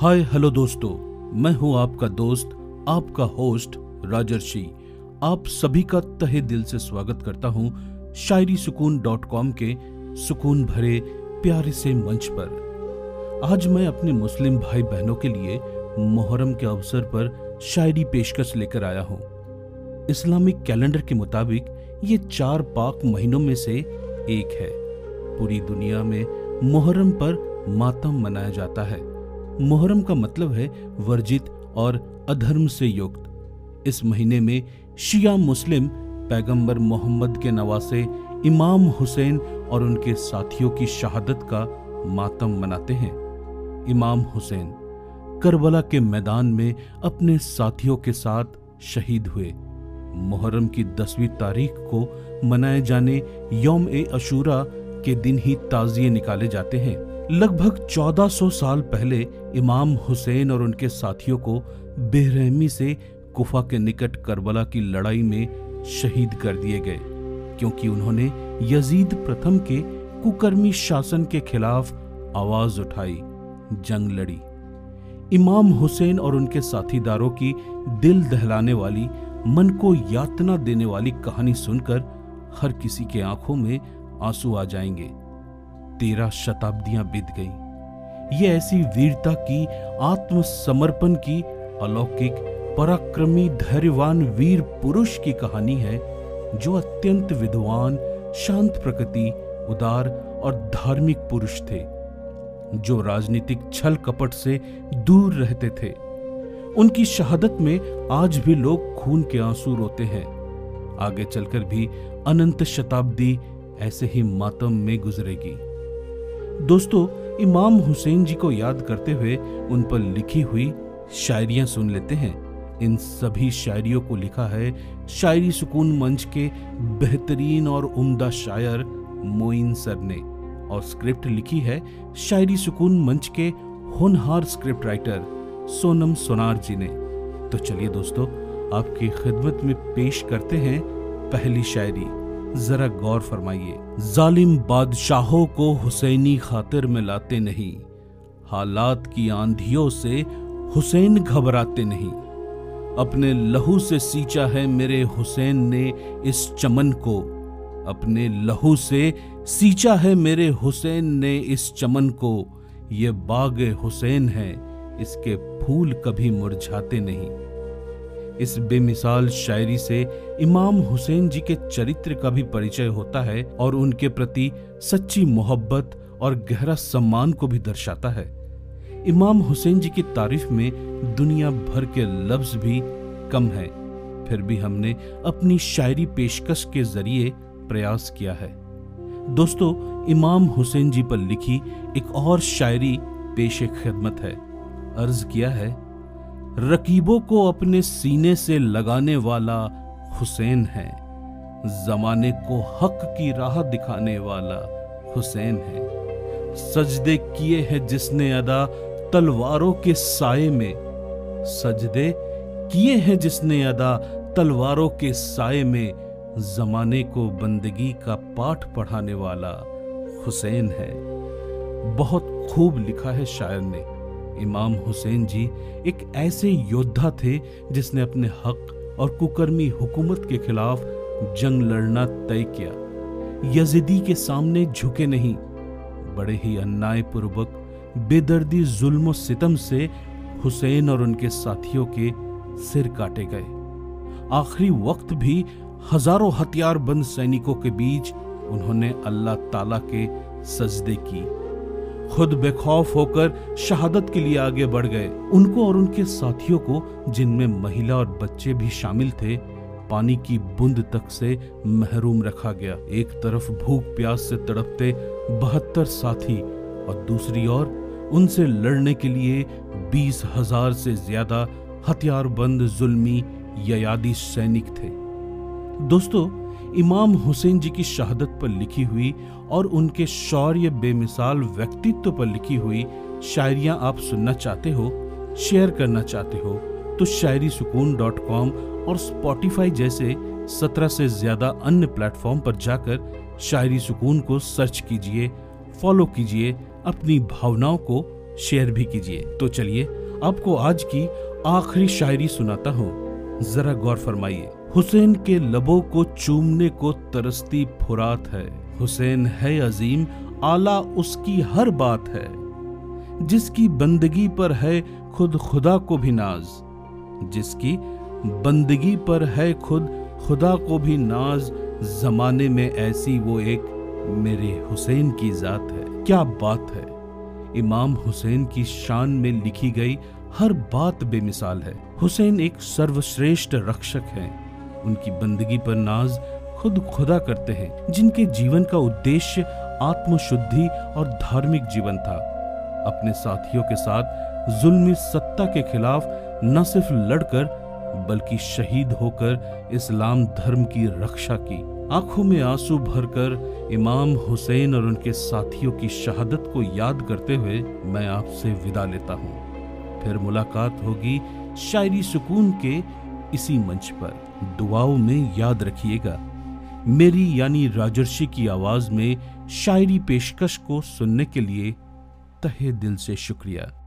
हाय, hello दोस्तों, मैं हूँ आपका दोस्त, आपका होस्ट, राजर्षि। आप सभी का तहे दिल से स्वागत करता हूँ शायरी सुकून डॉट कॉम के सुकून भरे, प्यारे से मंच पर। आज मैं अपने मुस्लिम भाई बहनों के लिए मोहर्रम के अवसर पर शायरी पेशकश लेकर आया हूँ। इस्लामिक कैलेंडर के मुताबिक ये चार पाक महीनों में से एक है। पूरी दुनिया में मोहर्रम पर मातम मनाया जाता है। मोहर्रम का मतलब है वर्जित और अधर्म से युक्त। इस महीने में शिया मुस्लिम पैगंबर मोहम्मद के नवासे इमाम हुसैन और उनके साथियों की शहादत का मातम मनाते हैं। इमाम हुसैन करबला के मैदान में अपने साथियों के साथ शहीद हुए। मुहर्रम की दसवीं तारीख को मनाए जाने यौम ए अशूरा के दिन ही ताजिए निकाले जाते हैं। लगभग 1400 साल पहले इमाम हुसैन और उनके साथियों को बेरहमी से कुफा के निकट करबला की लड़ाई में शहीद कर दिए गए, क्योंकि उन्होंने यजीद प्रथम के कुकर्मी शासन के खिलाफ आवाज़ उठाई, जंग लड़ी। इमाम हुसैन और उनके साथीदारों की दिल दहलाने वाली, मन को यातना देने वाली कहानी सुनकर हर किसी के आँखों में आँसू आ जाएँगे। तेरह शताब्दियाँ बीत गई। ये ऐसी वीरता की, आत्मसमर्पण की, अलौकिक, पराक्रमी, धैर्यवान वीर पुरुष की कहानी है, जो अत्यंत विद्वान, शांत प्रकृति, उदार और धार्मिक पुरुष थे, जो राजनीतिक छल कपट से दूर रहते थे। उनकी शहादत में आज भी लोग खून के आँसू रोते हैं। आगे चलकर भी अनंत शताब्दी ऐसे ही मातम में गुजरेगी। दोस्तों, इमाम हुसैन जी को याद करते हुए उन पर लिखी हुई शायरियाँ सुन लेते हैं। इन सभी शायरियों को लिखा है, शायरी सुकून मंच के बेहतरीन और उम्दा शायर मोइन सर ने। और स्क्रिप्ट लिखी है, शायरी सुकून मंच के होनहार स्क्रिप्ट राइटर सोनम सोनार जी ने। तो चलिए दोस्तों, आपकी खिदमत में पेश करते हैं पहली शायरी। जरा गौर फरमाइए। जालिम बादशाहों को हुसैनी खातिर में लाते नहीं। हालात की आंधियों से हुसैन घबराते नहीं। अपने लहू से सींचा है मेरे हुसैन ने इस चमन को। अपने लहू से सींचा है मेरे हुसैन ने इस चमन को। ये बाग हुसैन है, इसके फूल कभी मुरझाते नहीं। इस बेमिसाल शायरी से इमाम हुसैन जी के चरित्र का भी परिचय होता है और उनके प्रति सच्ची मोहब्बत और गहरा सम्मान को भी दर्शाता है। इमाम हुसैन जी की तारीफ़ में दुनिया भर के लफ्ज भी कम है। फिर भी हमने अपनी शायरी पेशकश के ज़रिए प्रयास किया है। दोस्तों, इमाम हुसैन जी पर लिखी एक और शायरी पेश खिदमत है। अर्ज़ किया है रकीबों को अपने सीने से लगाने वाला हुसैन है। जमाने को हक की राह दिखाने वाला हुसैन है। सजदे किए हैं जिसने अदा तलवारों के साय में। सजदे किए हैं जिसने अदा तलवारों के साय में। जमाने को बंदगी का पाठ पढ़ाने वाला हुसैन है। बहुत खूब लिखा है शायर ने। इमाम हुसैन जी एक ऐसे योद्धा थे जिसने अपने हक और कुकर्मी हुकूमत के खिलाफ जंग लड़ना तय किया। यजीदी के सामने झुके नहीं, बड़े ही अन्याय पूर्वक बेदर्दी जुल्म सितम से हुसैन और उनके साथियों के सिर काटे गए। आखिरी वक्त भी हज़ारों हथियारबंद सैनिकों के बीच उन्होंने अल्लाह ताला के सजदे की। खुद बेखौफ होकर शहादत के लिए आगे बढ़ गए। उनको और उनके साथियों को, जिनमें महिला और बच्चे भी शामिल थे, पानी की बूंद तक से महरूम रखा गया। एक तरफ़ भूख प्यास से तड़पते बहत्तर साथी और दूसरी ओर उनसे लड़ने के लिए बीस हज़ार से ज़्यादा हथियारबंद जुल्मी ययादी सैनिक थे। दोस्तों इमाम हुसैन जी की शहादत पर लिखी हुई और उनके शौर्य बेमिसाल व्यक्तित्व पर लिखी हुई शायरियाँ आप सुनना चाहते हो, शेयर करना चाहते हो तो शायरी सुकून डॉट कॉम और स्पॉटिफाई जैसे सत्रह से ज़्यादा अन्य प्लेटफॉर्म पर जाकर शायरी सुकून को सर्च कीजिए, फॉलो कीजिए, अपनी भावनाओं को शेयर भी कीजिए। तो चलिए, आपको आज की आखिरी शायरी सुनाता हूँ। जरा गौर फरमाइए। हुसैन के लबों को चूमने को तरसती फुरात है। हुसैन है अजीम, आला उसकी हर बात है। जिसकी बंदगी पर है खुद खुदा को भी नाज। जिसकी बंदगी पर है खुद खुदा को भी नाज। जमाने में ऐसी वो एक मेरे हुसैन की जात है। क्या बात है? इमाम हुसैन की शान में लिखी गई हर बात बेमिसाल है। हुसैन एक सर्वश्रेष्ठ रक्षक हैं। उनकी बंदगी पर नाज खुद खुदा करते हैं, जिनके जीवन का उद्देश्य आत्मशुद्धि और धार्मिक जीवन था। अपने साथियों के साथ जुल्मी सत्ता के खिलाफ न सिर्फ़ लड़कर, बल्कि शहीद होकर इस्लाम धर्म की रक्षा की। आँखों में आँसू भरकर इमाम हुसैन और उनके साथियों की शहादत को याद करते हुए मैं आपसे विदा लेता हूँ। फिर मुलाकात होगी शायरी सुकून के इसी मंच पर दुआओं में याद रखिएगा। मेरी यानी राजर्षि की आवाज़ में शायरी पेशकश को सुनने के लिए तहे दिल से शुक्रिया।